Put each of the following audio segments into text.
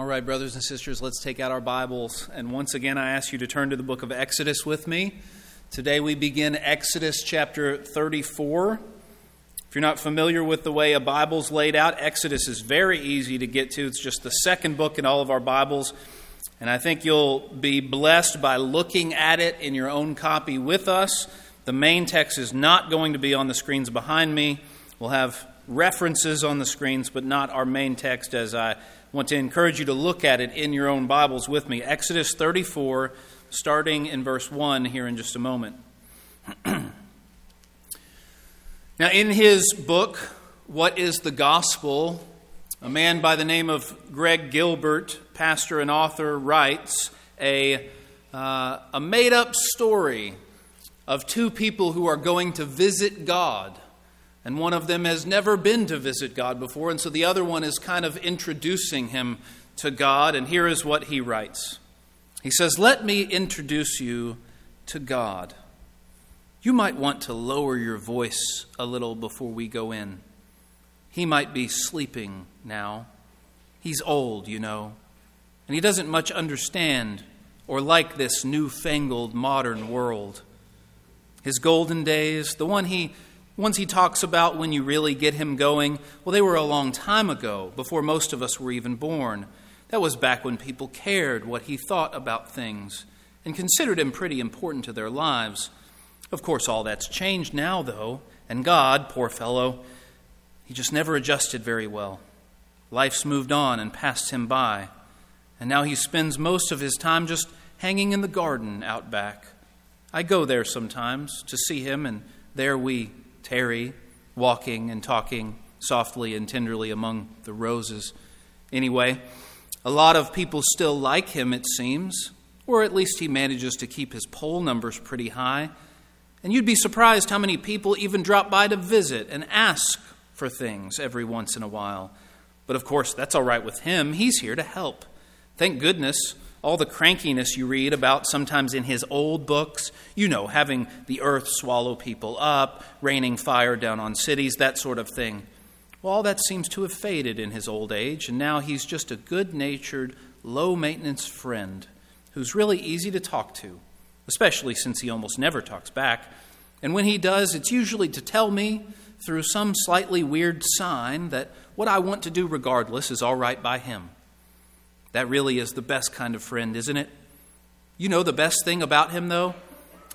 All right, brothers and sisters, let's take out our Bibles. And once again, I ask you to turn to the book of Exodus with me. Today we begin Exodus chapter 34. If you're not familiar with the way a Bible's laid out, Exodus is very easy to get to. It's just the second book in all of our Bibles. And I think you'll be blessed by looking at it in your own copy with us. The main text is not going to be on the screens behind me. We'll have references on the screens, but not our main text as I want to encourage you to look at it in your own Bibles with me. Exodus 34, starting in verse 1 here in just a moment. now, in his book, What is the Gospel? A man by the name of Greg Gilbert, pastor and author, writes a, uh, a made up story of two people who are going to visit God and one of them has never been to visit God before, and so the other one is kind of introducing him to God. And here is what he writes He says, Let me introduce you to God. You might want to lower your voice a little before we go in. He might be sleeping now. He's old, you know, and he doesn't much understand or like this newfangled modern world. His golden days, the one he ones he talks about when you really get him going, well, they were a long time ago, before most of us were even born. That was back when people cared what he thought about things and considered him pretty important to their lives. Of course, all that's changed now, though, and God, poor fellow, he just never adjusted very well. Life's moved on and passed him by, and now he spends most of his time just hanging in the garden out back. I go there sometimes to see him, and there we tarry, walking and talking softly and tenderly among the roses. Anyway, a lot of people still like him, it seems, or at least he manages to keep his poll numbers pretty high. And you'd be surprised how many people even drop by to visit and ask for things every once in a while. But of course, that's all right with him. He's here to help. Thank goodness all the crankiness you read about sometimes in his old books, you know, having the earth swallow people up, raining fire down on cities, that sort of thing. Well, all that seems to have faded in his old age, and now he's just a good natured, low maintenance friend who's really easy to talk to, especially since he almost never talks back. And when he does, it's usually to tell me through some slightly weird sign that what I want to do regardless is all right by him. That really is the best kind of friend, isn't it? You know the best thing about him, though?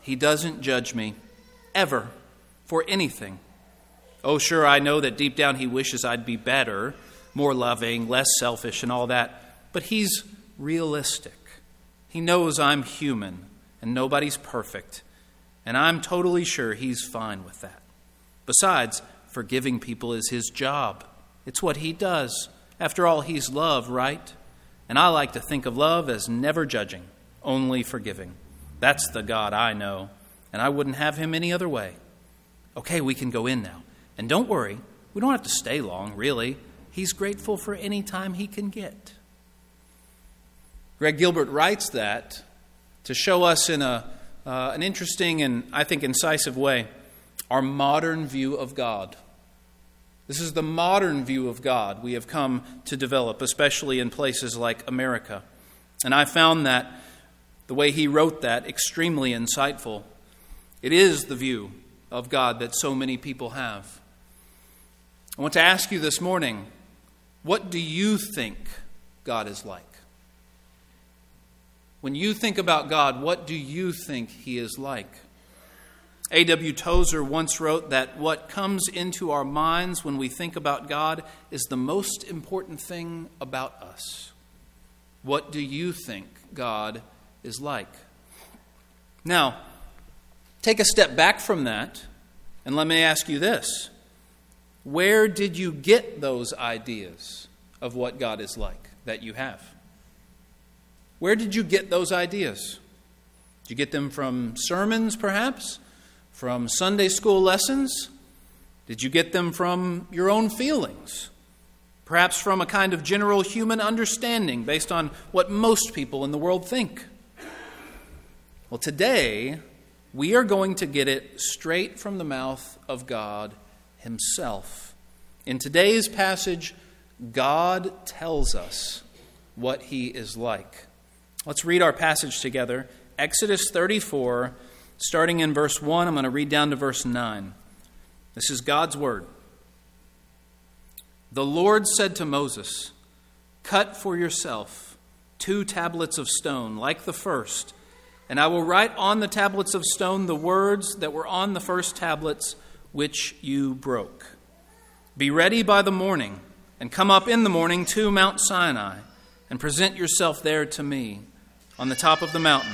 He doesn't judge me, ever, for anything. Oh, sure, I know that deep down he wishes I'd be better, more loving, less selfish, and all that, but he's realistic. He knows I'm human and nobody's perfect, and I'm totally sure he's fine with that. Besides, forgiving people is his job, it's what he does. After all, he's love, right? And I like to think of love as never judging, only forgiving. That's the God I know, and I wouldn't have him any other way. Okay, we can go in now. And don't worry, we don't have to stay long, really. He's grateful for any time he can get. Greg Gilbert writes that to show us in a, uh, an interesting and, I think, incisive way our modern view of God. This is the modern view of God we have come to develop, especially in places like America. And I found that the way he wrote that extremely insightful. It is the view of God that so many people have. I want to ask you this morning what do you think God is like? When you think about God, what do you think He is like? A.W. Tozer once wrote that what comes into our minds when we think about God is the most important thing about us. What do you think God is like? Now, take a step back from that and let me ask you this Where did you get those ideas of what God is like that you have? Where did you get those ideas? Did you get them from sermons, perhaps? From Sunday school lessons? Did you get them from your own feelings? Perhaps from a kind of general human understanding based on what most people in the world think? Well, today, we are going to get it straight from the mouth of God Himself. In today's passage, God tells us what he is like. Let's read our passage together. Exodus 34, starting in verse 1. I'm going to read down to verse 9. This is God's word. The Lord said to Moses, Cut for yourself two tablets of stone, like the first, and I will write on the tablets of stone the words that were on the first tablets which you broke. Be ready by the morning, and come up in the morning to Mount Sinai, and present yourself there to me on the top of the mountain.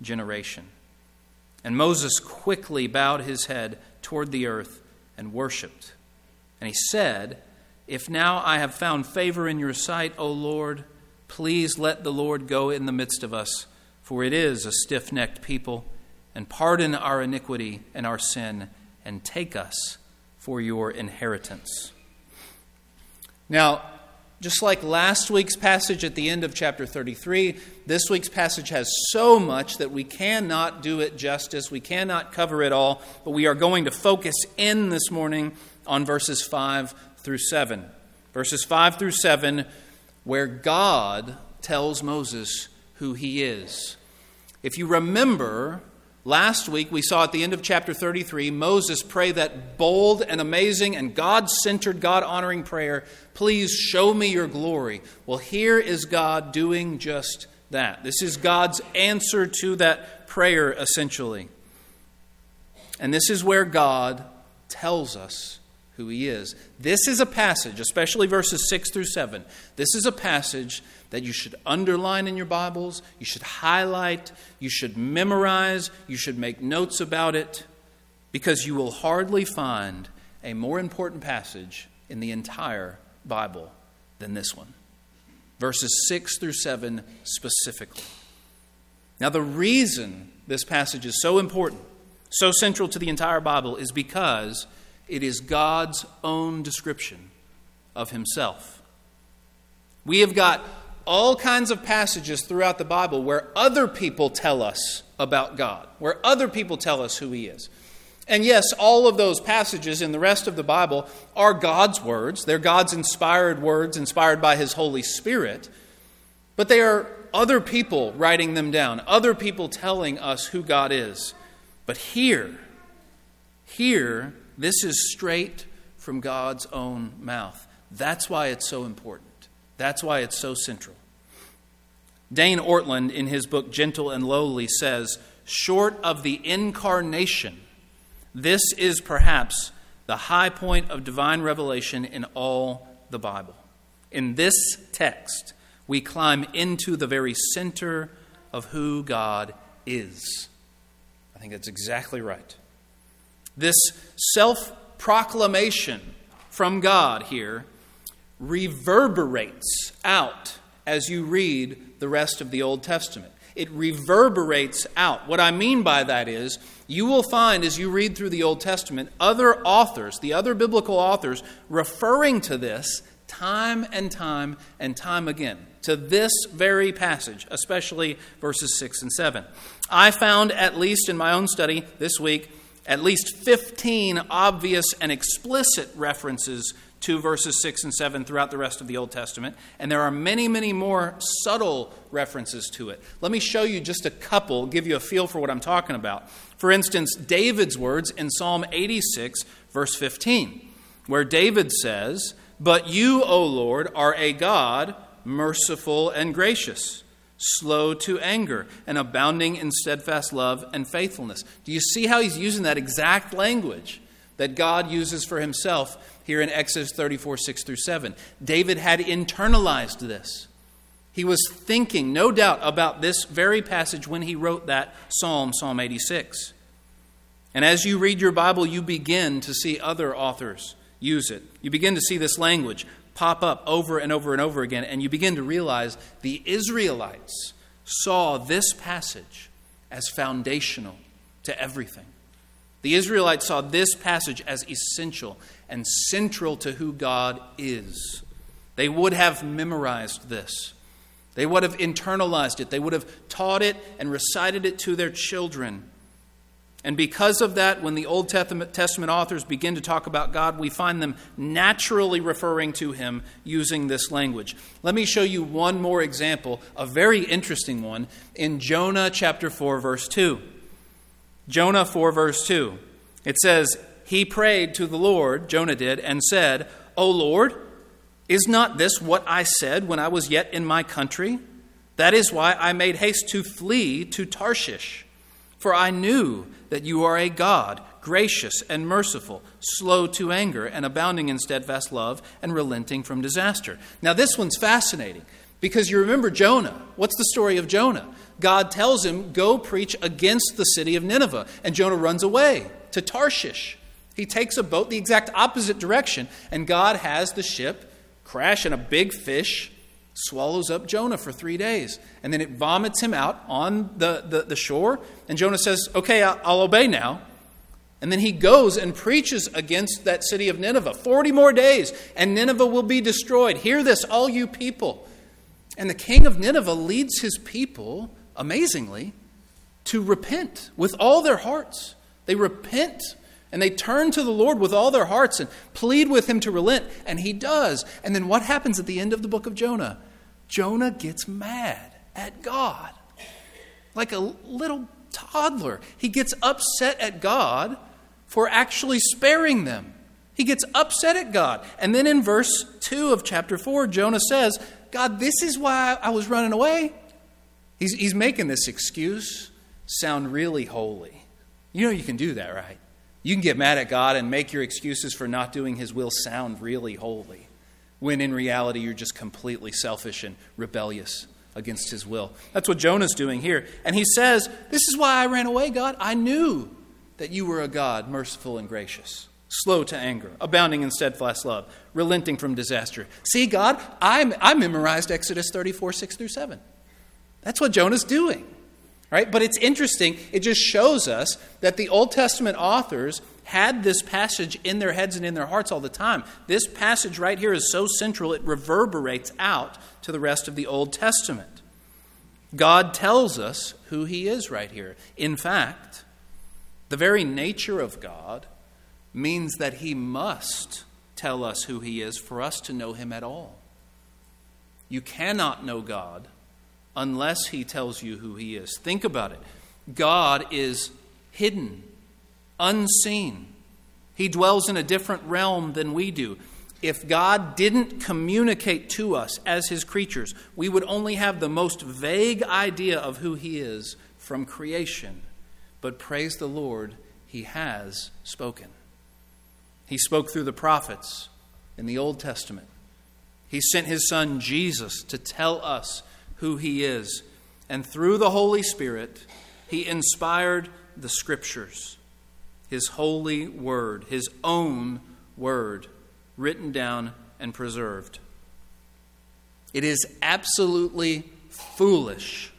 generation. And Moses quickly bowed his head toward the earth and worshiped. And he said, If now I have found favor in your sight, O Lord, please let the Lord go in the midst of us, for it is a stiff necked people, and pardon our iniquity and our sin, and take us for your inheritance. Now, just like last week's passage at the end of chapter 33, this week's passage has so much that we cannot do it justice. We cannot cover it all, but we are going to focus in this morning on verses 5 through 7. Verses 5 through 7, where God tells Moses who he is. If you remember, Last week, we saw at the end of chapter 33, Moses pray that bold and amazing and God centered, God honoring prayer Please show me your glory. Well, here is God doing just that. This is God's answer to that prayer, essentially. And this is where God tells us who He is. This is a passage, especially verses 6 through 7. This is a passage that you should underline in your Bibles, you should highlight, you should memorize, you should make notes about it, because you will hardly find a more important passage in the entire Bible than this one. Verses 6 through 7 specifically. Now, the reason this passage is so important, so central to the entire Bible, is because it is God's own description of Himself. We have got all kinds of passages throughout the Bible where other people tell us about God, where other people tell us who He is. And yes, all of those passages in the rest of the Bible are God's words. They're God's inspired words, inspired by His Holy Spirit. But they are other people writing them down, other people telling us who God is. But here, here, this is straight from God's own mouth. That's why it's so important. That's why it's so central. Dane Ortlund, in his book Gentle and Lowly, says, Short of the incarnation, this is perhaps the high point of divine revelation in all the Bible. In this text, we climb into the very center of who God is. I think that's exactly right. This self proclamation from God here reverberates out as you read the rest of the Old Testament. It reverberates out. What I mean by that is, you will find as you read through the Old Testament other authors, the other biblical authors, referring to this time and time and time again, to this very passage, especially verses 6 and 7. I found, at least in my own study this week, at least 15 obvious and explicit references to verses 6 and 7 throughout the rest of the Old Testament, and there are many, many more subtle references to it. Let me show you just a couple, give you a feel for what I'm talking about. For instance, David's words in Psalm 86, verse 15, where David says, But you, O Lord, are a God merciful and gracious, slow to anger, and abounding in steadfast love and faithfulness. Do you see how he's using that exact language that God uses for himself here in Exodus 34 6 through 7? David had internalized this. He was thinking, no doubt, about this very passage when he wrote that psalm, Psalm 86. And as you read your Bible, you begin to see other authors use it. You begin to see this language pop up over and over and over again, and you begin to realize the Israelites saw this passage as foundational to everything. The Israelites saw this passage as essential and central to who God is. They would have memorized this. They would have internalized it. They would have taught it and recited it to their children. And because of that, when the Old Testament authors begin to talk about God, we find them naturally referring to Him using this language. Let me show you one more example, a very interesting one, in Jonah chapter 4, verse 2. Jonah 4, verse 2. It says, He prayed to the Lord, Jonah did, and said, O Lord, is not this what I said when I was yet in my country? That is why I made haste to flee to Tarshish. For I knew that you are a God, gracious and merciful, slow to anger, and abounding in steadfast love, and relenting from disaster. Now, this one's fascinating because you remember Jonah. What's the story of Jonah? God tells him, Go preach against the city of Nineveh. And Jonah runs away to Tarshish. He takes a boat the exact opposite direction, and God has the ship crash, in a big fish swallows up Jonah for three days. And then it vomits him out on the, the, the shore. And Jonah says, Okay, I'll, I'll obey now. And then he goes and preaches against that city of Nineveh. 40 more days, and Nineveh will be destroyed. Hear this, all you people. And the king of Nineveh leads his people, amazingly, to repent with all their hearts. They repent and they turn to the Lord with all their hearts and plead with him to relent, and he does. And then what happens at the end of the book of Jonah? Jonah gets mad at God. Like a little toddler. He gets upset at God for actually sparing them. He gets upset at God. And then in verse 2 of chapter 4, Jonah says, God, this is why I was running away. He's, he's making this excuse sound really holy. You know you can do that, right? You can get mad at God and make your excuses for not doing His will sound really holy, when in reality you're just completely selfish and rebellious against His will. That's what Jonah's doing here. And he says, This is why I ran away, God. I knew that you were a God merciful and gracious, slow to anger, abounding in steadfast love, relenting from disaster. See, God, I, I memorized Exodus 34, 6 through 7. That's what Jonah's doing. Right? But it's interesting. It just shows us that the Old Testament authors had this passage in their heads and in their hearts all the time. This passage right here is so central, it reverberates out to the rest of the Old Testament. God tells us who He is right here. In fact, the very nature of God means that He must tell us who He is for us to know Him at all. You cannot know God unless he tells you who he is. Think about it. God is hidden, unseen. He dwells in a different realm than we do. If God didn't communicate to us as his creatures, we would only have the most vague idea of who he is from creation. But praise the Lord, he has spoken. He spoke through the prophets in the Old Testament. He sent his son Jesus to tell us who He is. And through the Holy Spirit, He inspired the Scriptures, His holy word, His own word, written down and preserved. It is absolutely foolish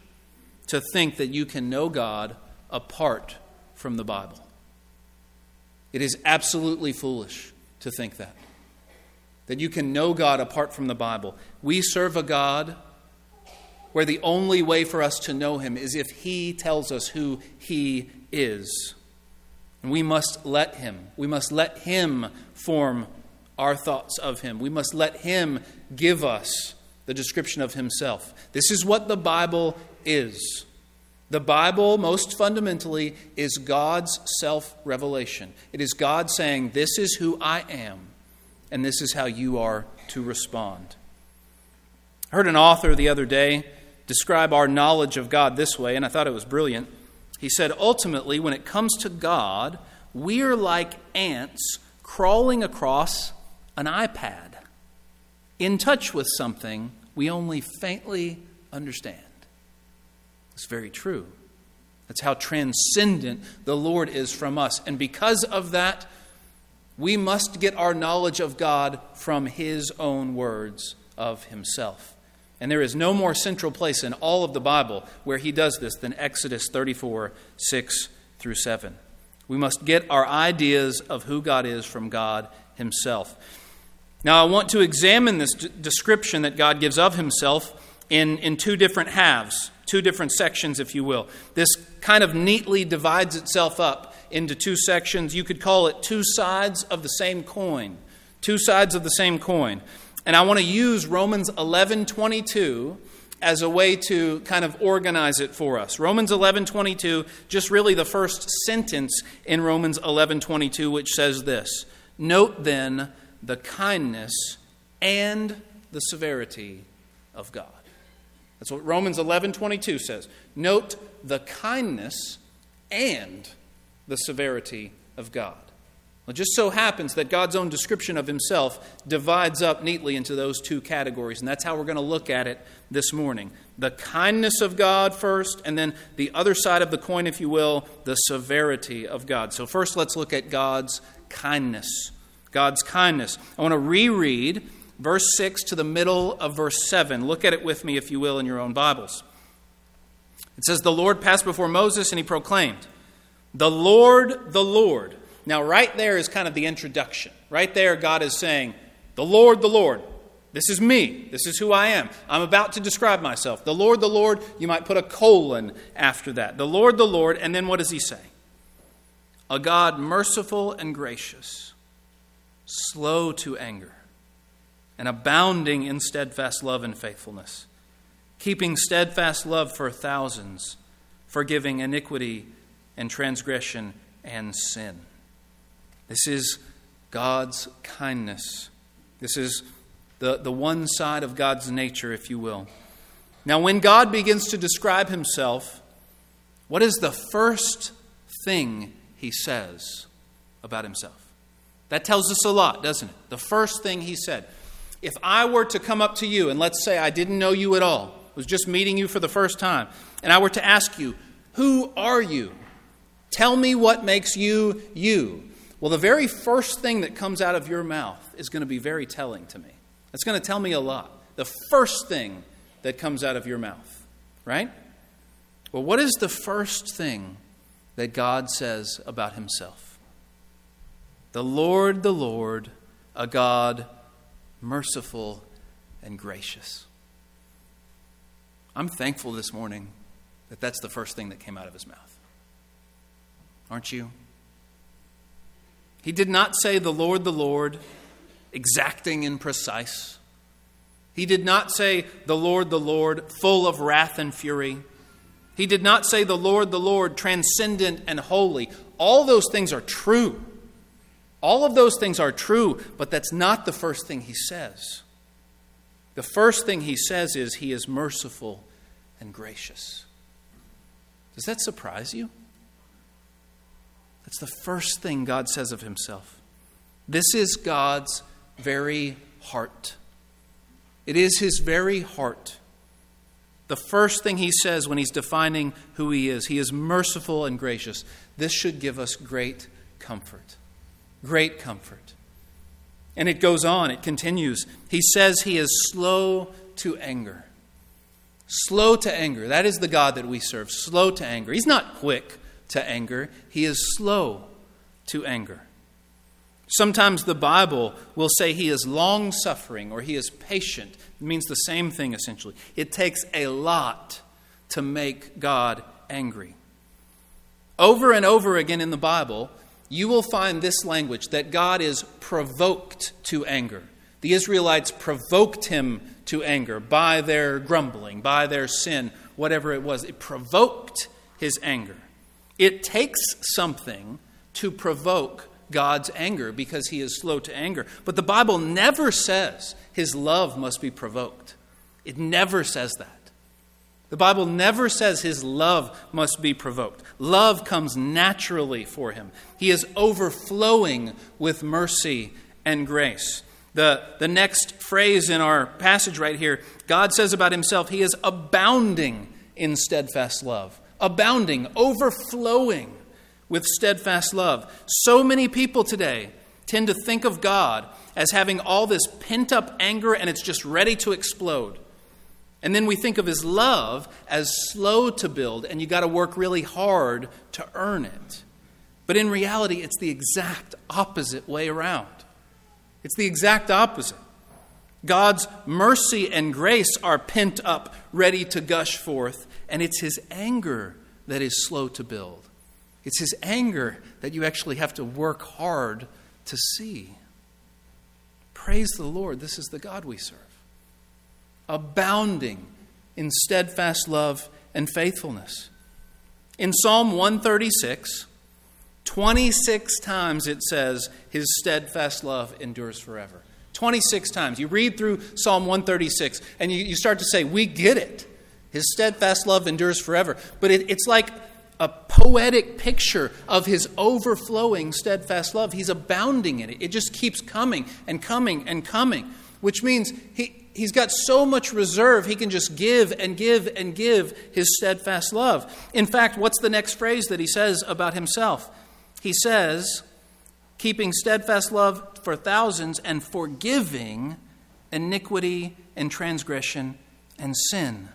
to think that you can know God apart from the Bible. It is absolutely foolish to think that. That you can know God apart from the Bible. We serve a God where the only way for us to know him is if he tells us who he is. And we must let him. We must let him form our thoughts of him. We must let him give us the description of himself. This is what the Bible is. The Bible, most fundamentally, is God's self revelation. It is God saying, This is who I am, and this is how you are to respond. I heard an author the other day describe our knowledge of God this way, and I thought it was brilliant. He said, Ultimately, when it comes to God, we're like ants crawling across an iPad, in touch with something we only faintly understand. It's very true. That's how transcendent the Lord is from us. And because of that, we must get our knowledge of God from His own words of Himself. And there is no more central place in all of the Bible where He does this than Exodus 34 6 through 7. We must get our ideas of who God is from God Himself. Now, I want to examine this d- description that God gives of Himself in, in two different halves two different sections, if you will. This kind of neatly divides itself up into two sections. You could call it two sides of the same coin. Two sides of the same coin. And I want to use Romans 11:22 as a way to kind of organize it for us. Romans 11:22, just really the first sentence in Romans 11:22 which says this. Note then the kindness and the severity of God. That's what Romans 11:22 says. Note the kindness and the severity of God. It just so happens that God's own description of himself divides up neatly into those two categories, and that's how we're going to look at it this morning. The kindness of God first, and then the other side of the coin, if you will, the severity of God. So, first, let's look at God's kindness. God's kindness. I want to reread verse 6 to the middle of verse 7. Look at it with me, if you will, in your own Bibles. It says, The Lord passed before Moses and he proclaimed, The Lord, the Lord. Now, right there is kind of the introduction. Right there, God is saying, The Lord, the Lord. This is me. This is who I am. I'm about to describe myself. The Lord, the Lord. You might put a colon after that. The Lord, the Lord. And then what does he say? A God merciful and gracious, slow to anger and abounding in steadfast love and faithfulness, keeping steadfast love for thousands, forgiving iniquity and transgression and sin. This is God's kindness. This is the, the one side of God's nature, if you will. Now, when God begins to describe himself, what is the first thing he says about himself? That tells us a lot, doesn't it? The first thing he said. If I were to come up to you, and let's say I didn't know you at all, was just meeting you for the first time, and I were to ask you, Who are you? Tell me what makes you you. Well, the very first thing that comes out of your mouth is going to be very telling to me. It's going to tell me a lot. The first thing that comes out of your mouth, right? Well, what is the first thing that God says about himself? The Lord, the Lord, a God merciful, and gracious. I'm thankful this morning that that's the first thing that came out of his mouth. Aren't you? He did not say, The Lord, the Lord, exacting and precise. He did not say, The Lord, the Lord, full of wrath and fury. He did not say, The Lord, the Lord, transcendent and holy. All those things are true. All of those things are true, but that's not the first thing he says. The first thing he says is he is merciful and gracious. Does that surprise you? That's the first thing God says of himself. This is God's very heart. It is his very heart. The first thing he says when he's defining who he is, he is merciful and gracious. This should give us great comfort great comfort. And it goes on, it continues. He says he is slow to anger. Slow to anger. That is the God that we serve. Slow to anger. He's not quick to anger, he is slow to anger. Sometimes the Bible will say he is long suffering or he is patient. It means the same thing essentially. It takes a lot to make God angry. Over and over again in the Bible, you will find this language that God is provoked to anger. The Israelites provoked him to anger by their grumbling, by their sin, whatever it was. It provoked his anger. It takes something to provoke God's anger because he is slow to anger. But the Bible never says his love must be provoked. It never says that. The Bible never says his love must be provoked. Love comes naturally for him. He is overflowing with mercy and grace. The, the next phrase in our passage right here, God says about himself, He is abounding in steadfast love. Abounding, overflowing with steadfast love. So many people today tend to think of God as having all this pent up anger and it's just ready to explode. And then we think of his love as slow to build, and you got to work really hard to earn it. But in reality, it's the exact opposite way around. It's the exact opposite. God's mercy and grace are pent up, ready to gush forth, and it's his anger that is slow to build. It's his anger that you actually have to work hard to see. Praise the Lord. This is the God we serve abounding in steadfast love and faithfulness. In Psalm 136, 26 times it says, His steadfast love endures forever. 26 times. You read through Psalm 136 and you, you start to say, We get it. His steadfast love endures forever. But it, it's like a poetic picture of his overflowing steadfast love. He's abounding in it. It just keeps coming and coming and coming, which means he, he's got so much reserve, he can just give and give and give his steadfast love. In fact, what's the next phrase that he says about himself? He says, keeping steadfast love for thousands and forgiving iniquity and transgression and sin.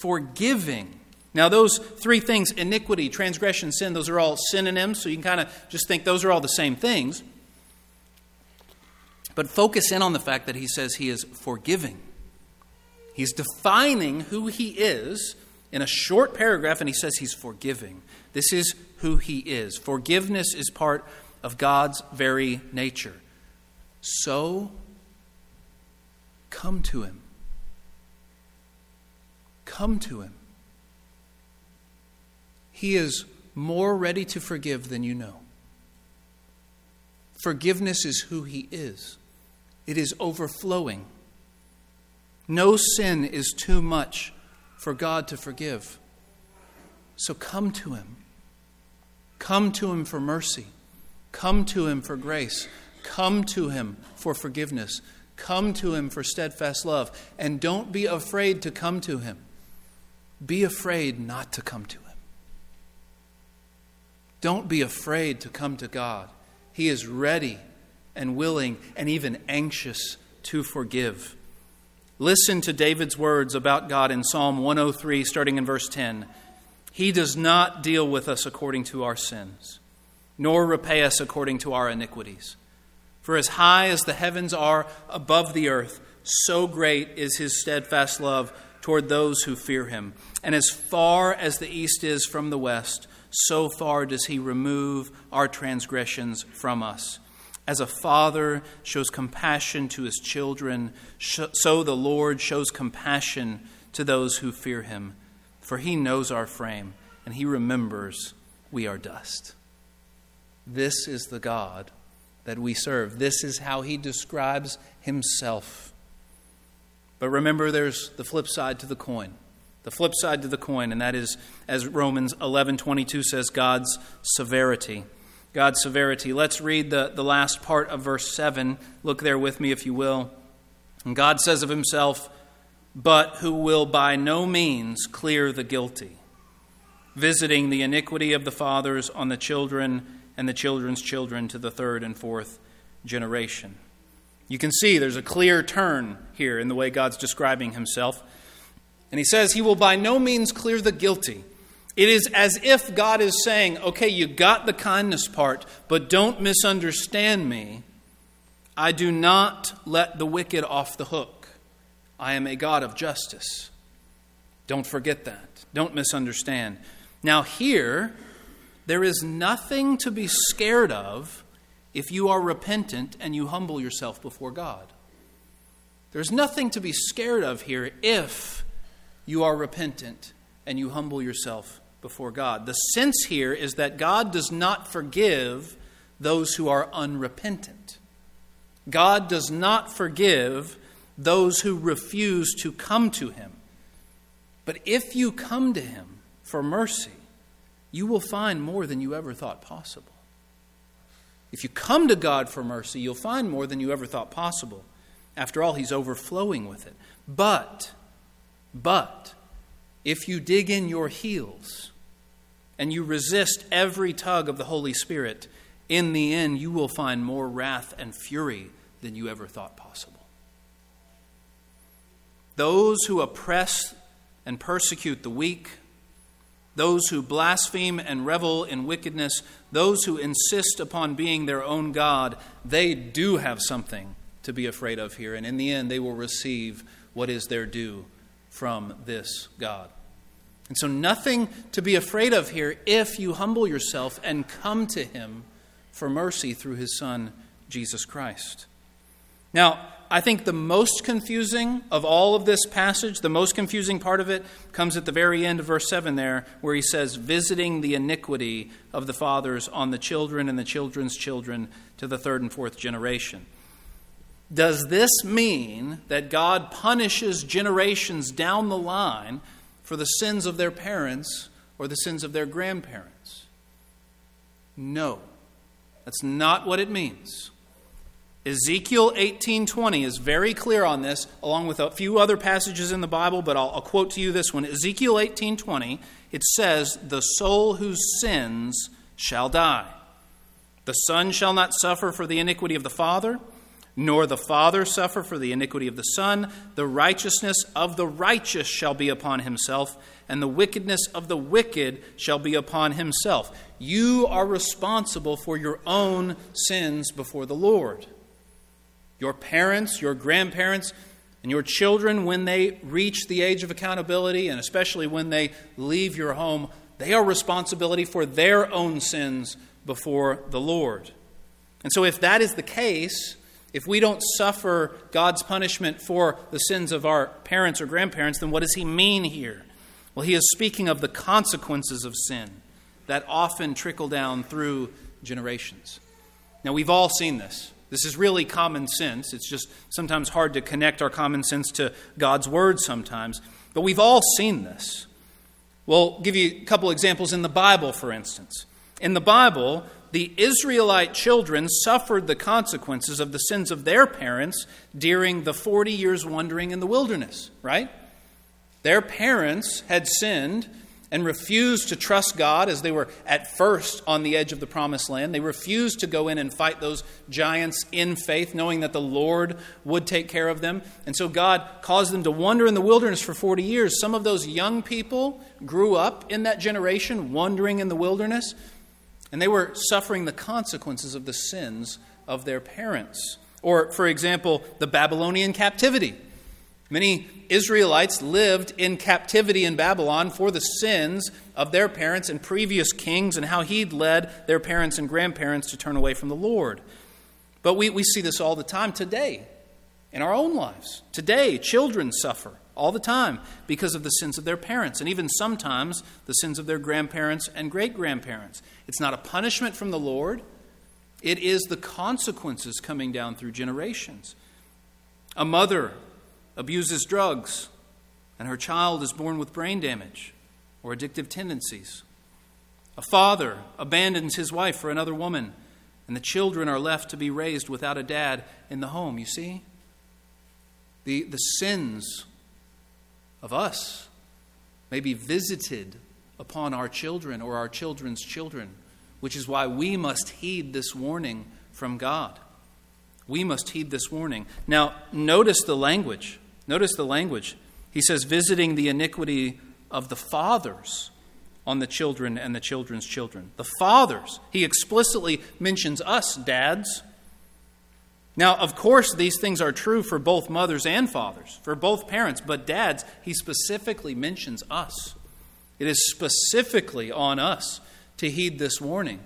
Forgiving. Now, those three things iniquity, transgression, sin those are all synonyms, so you can kind of just think those are all the same things. But focus in on the fact that he says he is forgiving. He's defining who he is in a short paragraph, and he says he's forgiving. This is who he is. Forgiveness is part of God's very nature. So, come to him. Come to him. He is more ready to forgive than you know. Forgiveness is who he is it is overflowing. No sin is too much for God to forgive. So come to Him. Come to Him for mercy. Come to Him for grace. Come to Him for forgiveness. Come to Him for steadfast love. And don't be afraid to come to Him. Be afraid not to come to Him. Don't be afraid to come to God. He is ready and willing and even anxious to forgive. Listen to David's words about God in Psalm 103, starting in verse 10. He does not deal with us according to our sins, nor repay us according to our iniquities. For as high as the heavens are above the earth, so great is his steadfast love toward those who fear him. And as far as the east is from the west, so far does he remove our transgressions from us. As a father shows compassion to his children, so the Lord shows compassion to those who fear him. For he knows our frame, and he remembers we are dust. This is the God that we serve. This is how he describes himself. But remember, there's the flip side to the coin. The flip side to the coin, and that is, as Romans 11:22 says, God's severity. God's severity. Let's read the, the last part of verse 7. Look there with me, if you will. And God says of himself, But who will by no means clear the guilty, visiting the iniquity of the fathers on the children and the children's children to the third and fourth generation. You can see there's a clear turn here in the way God's describing himself. And he says, He will by no means clear the guilty. It is as if God is saying, okay, you got the kindness part, but don't misunderstand me. I do not let the wicked off the hook. I am a God of justice. Don't forget that. Don't misunderstand. Now, here, there is nothing to be scared of if you are repentant and you humble yourself before God. There's nothing to be scared of here if you are repentant and you humble yourself before God. The sense here is that God does not forgive those who are unrepentant. God does not forgive those who refuse to come to him. But if you come to him for mercy, you will find more than you ever thought possible. If you come to God for mercy, you'll find more than you ever thought possible. After all, He's overflowing with it. But, but, if you dig in your heels and you resist every tug of the Holy Spirit, in the end, you will find more wrath and fury than you ever thought possible. Those who oppress and persecute the weak, those who blaspheme and revel in wickedness, those who insist upon being their own God, they do have something to be afraid of here. And in the end, they will receive what is their due from this God. And so, nothing to be afraid of here if you humble yourself and come to Him for mercy through His Son, Jesus Christ. Now, I think the most confusing of all of this passage, the most confusing part of it, comes at the very end of verse 7 there, where he says, visiting the iniquity of the fathers on the children and the children's children to the third and fourth generation. Does this mean that God punishes generations down the line for the sins of their parents or the sins of their grandparents? No. That's not what it means. Ezekiel 18:20 is very clear on this, along with a few other passages in the Bible, but I'll, I'll quote to you this one. Ezekiel 18:20, it says, "The soul whose sins shall die. The son shall not suffer for the iniquity of the father, nor the father suffer for the iniquity of the son. The righteousness of the righteous shall be upon himself, and the wickedness of the wicked shall be upon himself." You are responsible for your own sins before the Lord. Your parents, your grandparents, and your children, when they reach the age of accountability, and especially when they leave your home, they are responsibility for their own sins before the Lord. And so, if that is the case, if we don't suffer God's punishment for the sins of our parents or grandparents, then what does He mean here? Well, He is speaking of the consequences of sin that often trickle down through generations. Now, we've all seen this. This is really common sense. It's just sometimes hard to connect our common sense to God's word sometimes. But we've all seen this. We'll give you a couple examples in the Bible, for instance. In the Bible, the Israelite children suffered the consequences of the sins of their parents during the 40 years wandering in the wilderness, right? Their parents had sinned and refused to trust God as they were at first on the edge of the promised land. They refused to go in and fight those giants in faith, knowing that the Lord would take care of them. And so God caused them to wander in the wilderness for 40 years. Some of those young people grew up in that generation, wandering in the wilderness, and they were suffering the consequences of the sins of their parents. Or, for example, the Babylonian captivity. Many Israelites lived in captivity in Babylon for the sins of their parents and previous kings and how he'd led their parents and grandparents to turn away from the Lord. But we, we see this all the time today in our own lives. Today, children suffer all the time because of the sins of their parents, and even sometimes the sins of their grandparents and great grandparents. It's not a punishment from the Lord, it is the consequences coming down through generations. A mother abuses drugs and her child is born with brain damage or addictive tendencies. A father abandons his wife for another woman, and the children are left to be raised without a dad in the home. You see? The, the sins of us may be visited upon our children or our children's children, which is why we must heed this warning from God. We must heed this warning. Now, notice the language. Notice the language. He says, visiting the iniquity of the fathers on the children and the children's children. The fathers. He explicitly mentions us, dads. Now, of course, these things are true for both mothers and fathers, for both parents, but dads, he specifically mentions us. It is specifically on us to heed this warning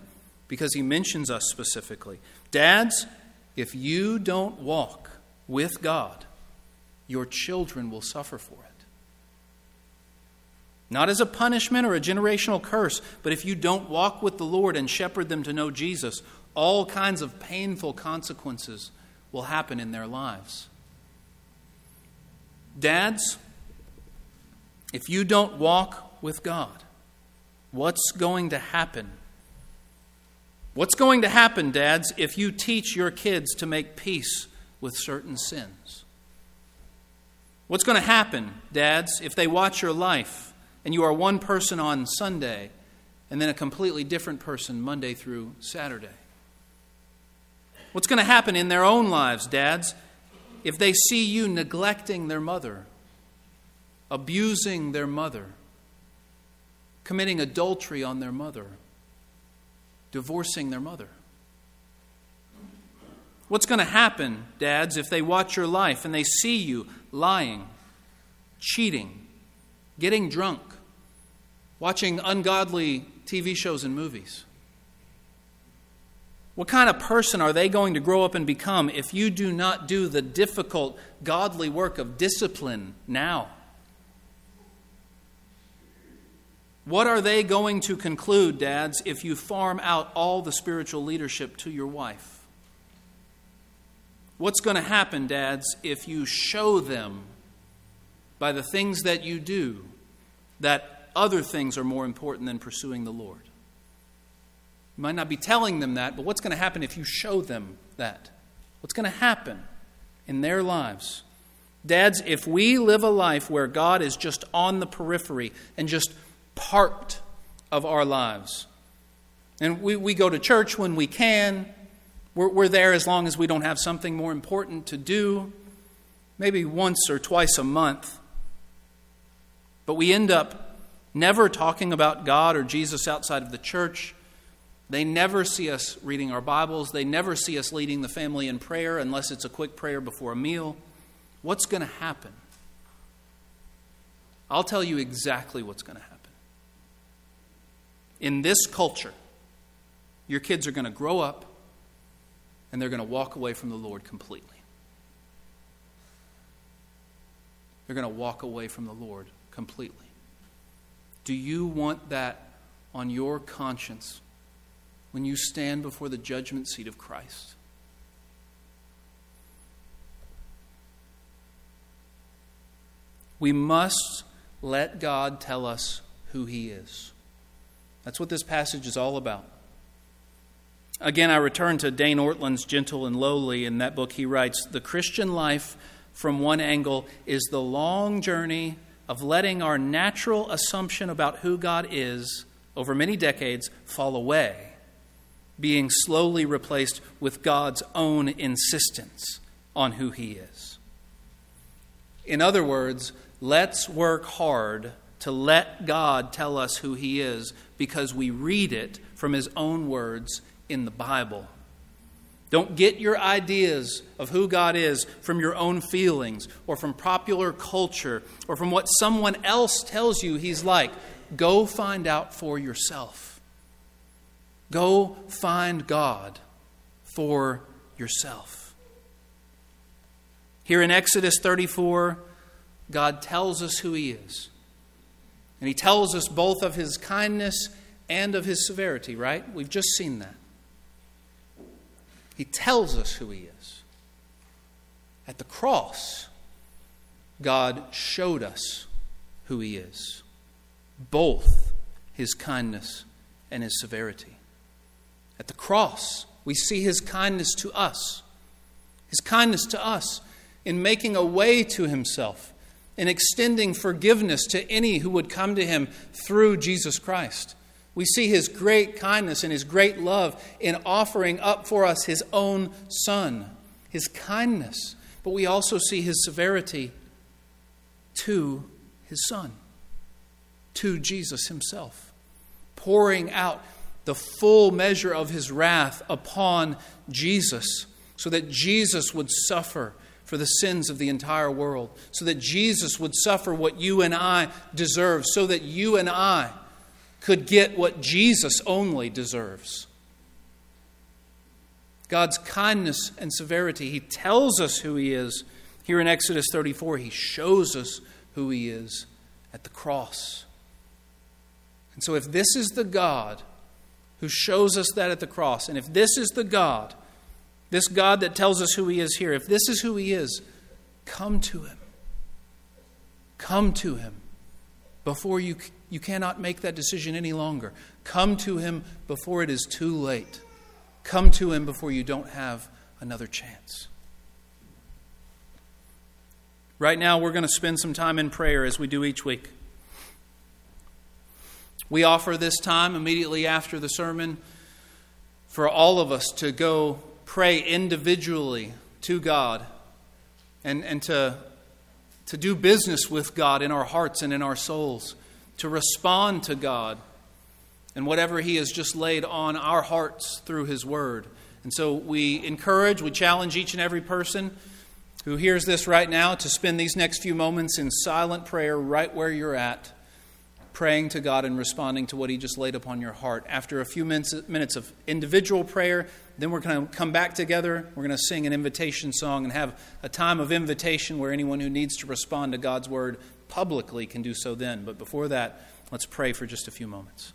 because he mentions us specifically. Dads, if you don't walk with God, your children will suffer for it. Not as a punishment or a generational curse, but if you don't walk with the Lord and shepherd them to know Jesus, all kinds of painful consequences will happen in their lives. Dads, if you don't walk with God, what's going to happen? What's going to happen, dads, if you teach your kids to make peace with certain sins? What's going to happen, dads, if they watch your life and you are one person on Sunday and then a completely different person Monday through Saturday? What's going to happen in their own lives, dads, if they see you neglecting their mother, abusing their mother, committing adultery on their mother, divorcing their mother? What's going to happen, dads, if they watch your life and they see you lying, cheating, getting drunk, watching ungodly TV shows and movies? What kind of person are they going to grow up and become if you do not do the difficult, godly work of discipline now? What are they going to conclude, dads, if you farm out all the spiritual leadership to your wife? What's going to happen, dads, if you show them by the things that you do that other things are more important than pursuing the Lord? You might not be telling them that, but what's going to happen if you show them that? What's going to happen in their lives? Dads, if we live a life where God is just on the periphery and just part of our lives, and we, we go to church when we can, we're, we're there as long as we don't have something more important to do, maybe once or twice a month. But we end up never talking about God or Jesus outside of the church. They never see us reading our Bibles. They never see us leading the family in prayer unless it's a quick prayer before a meal. What's going to happen? I'll tell you exactly what's going to happen. In this culture, your kids are going to grow up and they're going to walk away from the Lord completely. They're going to walk away from the Lord completely. Do you want that on your conscience when you stand before the judgment seat of Christ? We must let God tell us who He is. That's what this passage is all about. Again, I return to Dane Ortlund's Gentle and Lowly. In that book, he writes The Christian life, from one angle, is the long journey of letting our natural assumption about who God is over many decades fall away, being slowly replaced with God's own insistence on who He is. In other words, let's work hard to let God tell us who He is because we read it from His own words in the Bible. Don't get your ideas of who God is from your own feelings or from popular culture or from what someone else tells you He's like. Go find out for yourself. Go find God for yourself. Here in Exodus 34, God tells us who He is. And He tells us both of His kindness and of His severity, right? We've just seen that. He tells us who He is. At the cross, God showed us who He is, both His kindness and His severity. At the cross, we see His kindness to us, His kindness to us in making a way to Himself, in extending forgiveness to any who would come to Him through Jesus Christ. We see his great kindness and his great love in offering up for us his own Son, his kindness. But we also see his severity to his Son, to Jesus himself, pouring out the full measure of his wrath upon Jesus so that Jesus would suffer for the sins of the entire world, so that Jesus would suffer what you and I deserve, so that you and I could get what Jesus only deserves. God's kindness and severity. He tells us who He is. Here in Exodus 34, He shows us who He is at the cross. And so, if this is the God who shows us that at the cross, and if this is the God, this God that tells us who He is here, if this is who He is, come to Him. Come to Him before you, you cannot make that decision any longer. Come to Him before it is too late. Come to Him before you don't have another chance. Right now, we're going to spend some time in prayer as we do each week. We offer this time immediately after the sermon for all of us to go pray individually to God and, and to, to do business with God in our hearts and in our souls, to respond to God and whatever He has just laid on our hearts through His Word. And so we encourage, we challenge each and every person who hears this right now to spend these next few moments in silent prayer right where you're at, praying to God and responding to what He just laid upon your heart. After a few minutes, of individual prayer, then we're going to come back together. We're going to sing an invitation song and have a time of invitation where anyone who needs to respond to God's word publicly can do so then. But before that, let's pray for just a few moments.